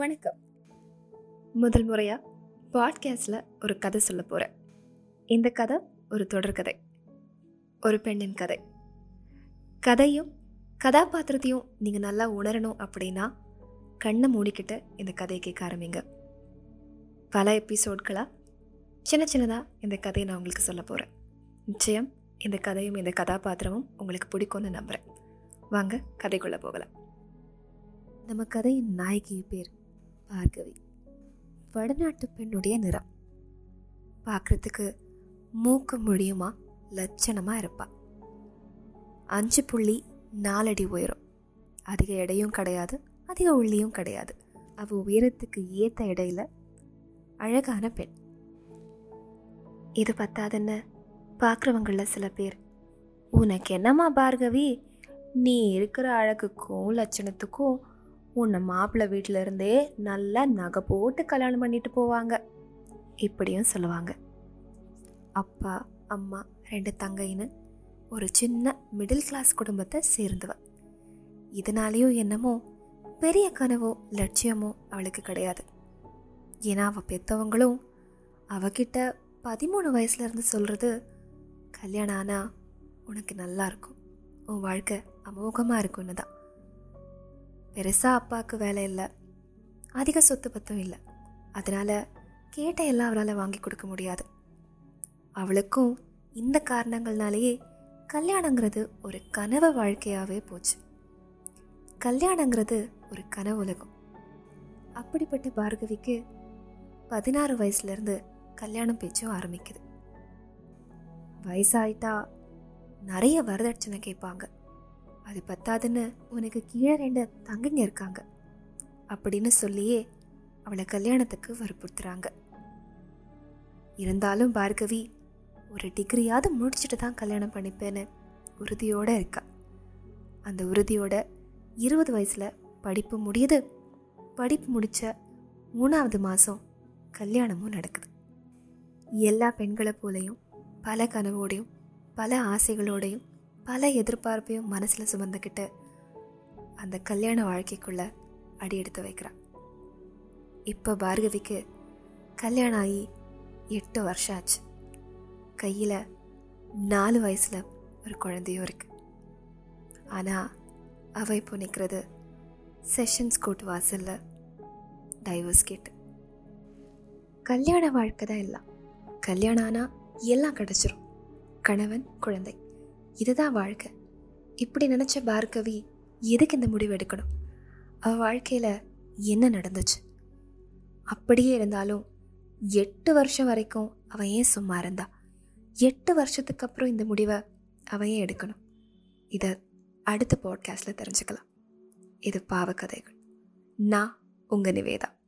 வணக்கம். முதல் முறையாக பாட்காஸ்டில் ஒரு கதை சொல்ல போகிறேன் இந்த கதை ஒரு தொடர்கதை ஒரு பெண்ணின் கதை. கதையும் கதாபாத்திரத்தையும் நீங்கள் நல்லா உணரணும் அப்படின்னா கண்ணை மூடிக்கிட்டு இந்த கதையை கேட்க ஆரம்பிங்க. பல எபிசோட்களாக சின்ன சின்னதாக இந்த கதையை நான் உங்களுக்கு சொல்ல போகிறேன் நிச்சயம் இந்த கதையும் இந்த கதாபாத்திரமும் உங்களுக்கு பிடிக்கும்னு நம்புகிறேன் வாங்க கதைக்குள்ளே போகலாம். நம்ம கதையின் நாயகி பேர் பார்கவி. வடநாட்டு பெண்ணுடைய நிறம். பார்க்குறதுக்கு மூக்கு முடியுமா? லட்சணமாக இருப்பாள் அஞ்சு புள்ளி நாலடி உயரம். அதிக எடையும் கிடையாது அதிக உள்ளியும் கிடையாது. அவள் உயரத்துக்கு ஏற்ற இடையில அழகான பெண். இது பத்தாதுன்னு பார்க்குறவங்களில் சில பேர் உனக்கு என்னம்மா பார்கவி? நீ இருக்கிற அழகுக்கும் லட்சணத்துக்கும் உன்னை மாப்பிள்ளை வீட்டில் இருந்தே நல்லா நகை போட்டு கல்யாணம் பண்ணிட்டு போவாங்க. இப்படியும் சொல்லுவாங்க. அப்பா அம்மா ரெண்டு தங்கைன்னு ஒரு சின்ன மிடில் கிளாஸ் குடும்பத்தை சேர்ந்தவ. இதனாலேயும் என்னமோ பெரிய கனவோ லட்சியமோ அவளுக்கு கிடையாது. ஏன்னா அவள் பெற்றவங்களும் அவகிட்ட பதிமூணு வயசுலேருந்து சொல்கிறது கல்யாணம் ஆனால் உனக்கு நல்லா இருக்கும். உன் வாழ்க்கை அமோகமாக இருக்கும்னு தான் பெருசாக அப்பாவுக்கு வேலை இல்லை. அதிக சொத்து பத்தும் இல்லை. அதனால் கேட்ட எல்லாம் அவரால் வாங்கி கொடுக்க முடியாது. அவளுக்கும் இந்த காரணங்கள்னாலேயே கல்யாணங்கிறது ஒரு கனவு வாழ்க்கையாகவே போச்சு. கல்யாணங்கிறது ஒரு கனவு உலகம். அப்படிப்பட்ட பார்கவிக்கு பதினாறு வயசுலேருந்து கல்யாணம் பேச்சும் ஆரம்பிக்குது. வயசாயிட்டா நிறைய வரதட்சணை கேட்பாங்க. அது பத்தாதுன்னு உனக்கு கீழே ரெண்டு தங்கைங்க இருக்காங்க. அப்படின்னு சொல்லியே அவளை கல்யாணத்துக்கு வற்புறுத்துறாங்க. இருந்தாலும் பார்கவி ஒரு டிகிரியாவது முடிச்சுட்டு தான் கல்யாணம் பண்ணிப்பேன்னு உறுதியோடு இருக்கா. அந்த உறுதியோட இருபது வயசில் படிப்பு முடியுது. படிப்பு முடித்த மூணாவது மாதம் கல்யாணமும் நடக்குது. எல்லா பெண்களை போலையும் பல கனவோடையும் பல ஆசைகளோடையும் பல எதிர்பார்ப்பையும் மனசில் சுமந்துக்கிட்டு அந்த கல்யாண வாழ்க்கைக்குள்ள அடி எடுத்து வைக்கிறான். இப்போ பார்கவிக்கு கல்யாணம் ஆகி எட்டு வருஷம் ஆச்சு. கையில் நாலு வயசில் ஒரு குழந்தையும் இருக்குது ஆனால் அவள் இப்போ நிற்கிறது செஷன்ஸ் கோர்ட் வாசலில் டைவர்ஸ் கேட்டு கல்யாண வாழ்க்கை தான் எல்லாம். கல்யாணம் ஆனால் எல்லாம் கிடச்சிரும். கணவன் குழந்தை. இதுதான் வாழ்க்கை. இப்படி நினச்ச பார்கவி எதுக்கு இந்த முடிவு எடுக்கணும்? அவள் வாழ்க்கையில் என்ன நடந்துச்சு? அப்படியே இருந்தாலும் எட்டு வருஷம் வரைக்கும் அவன் ஏன் சும்மா இருந்தா? எட்டு வருஷத்துக்கு அப்புறம் இந்த முடிவை அவன் ஏன் எடுக்கணும்? இதை அடுத்த பாட்காஸ்டில் தெரிஞ்சுக்கலாம். இது பாவக்கதைகள். நான் உங்கள் நிவேதா.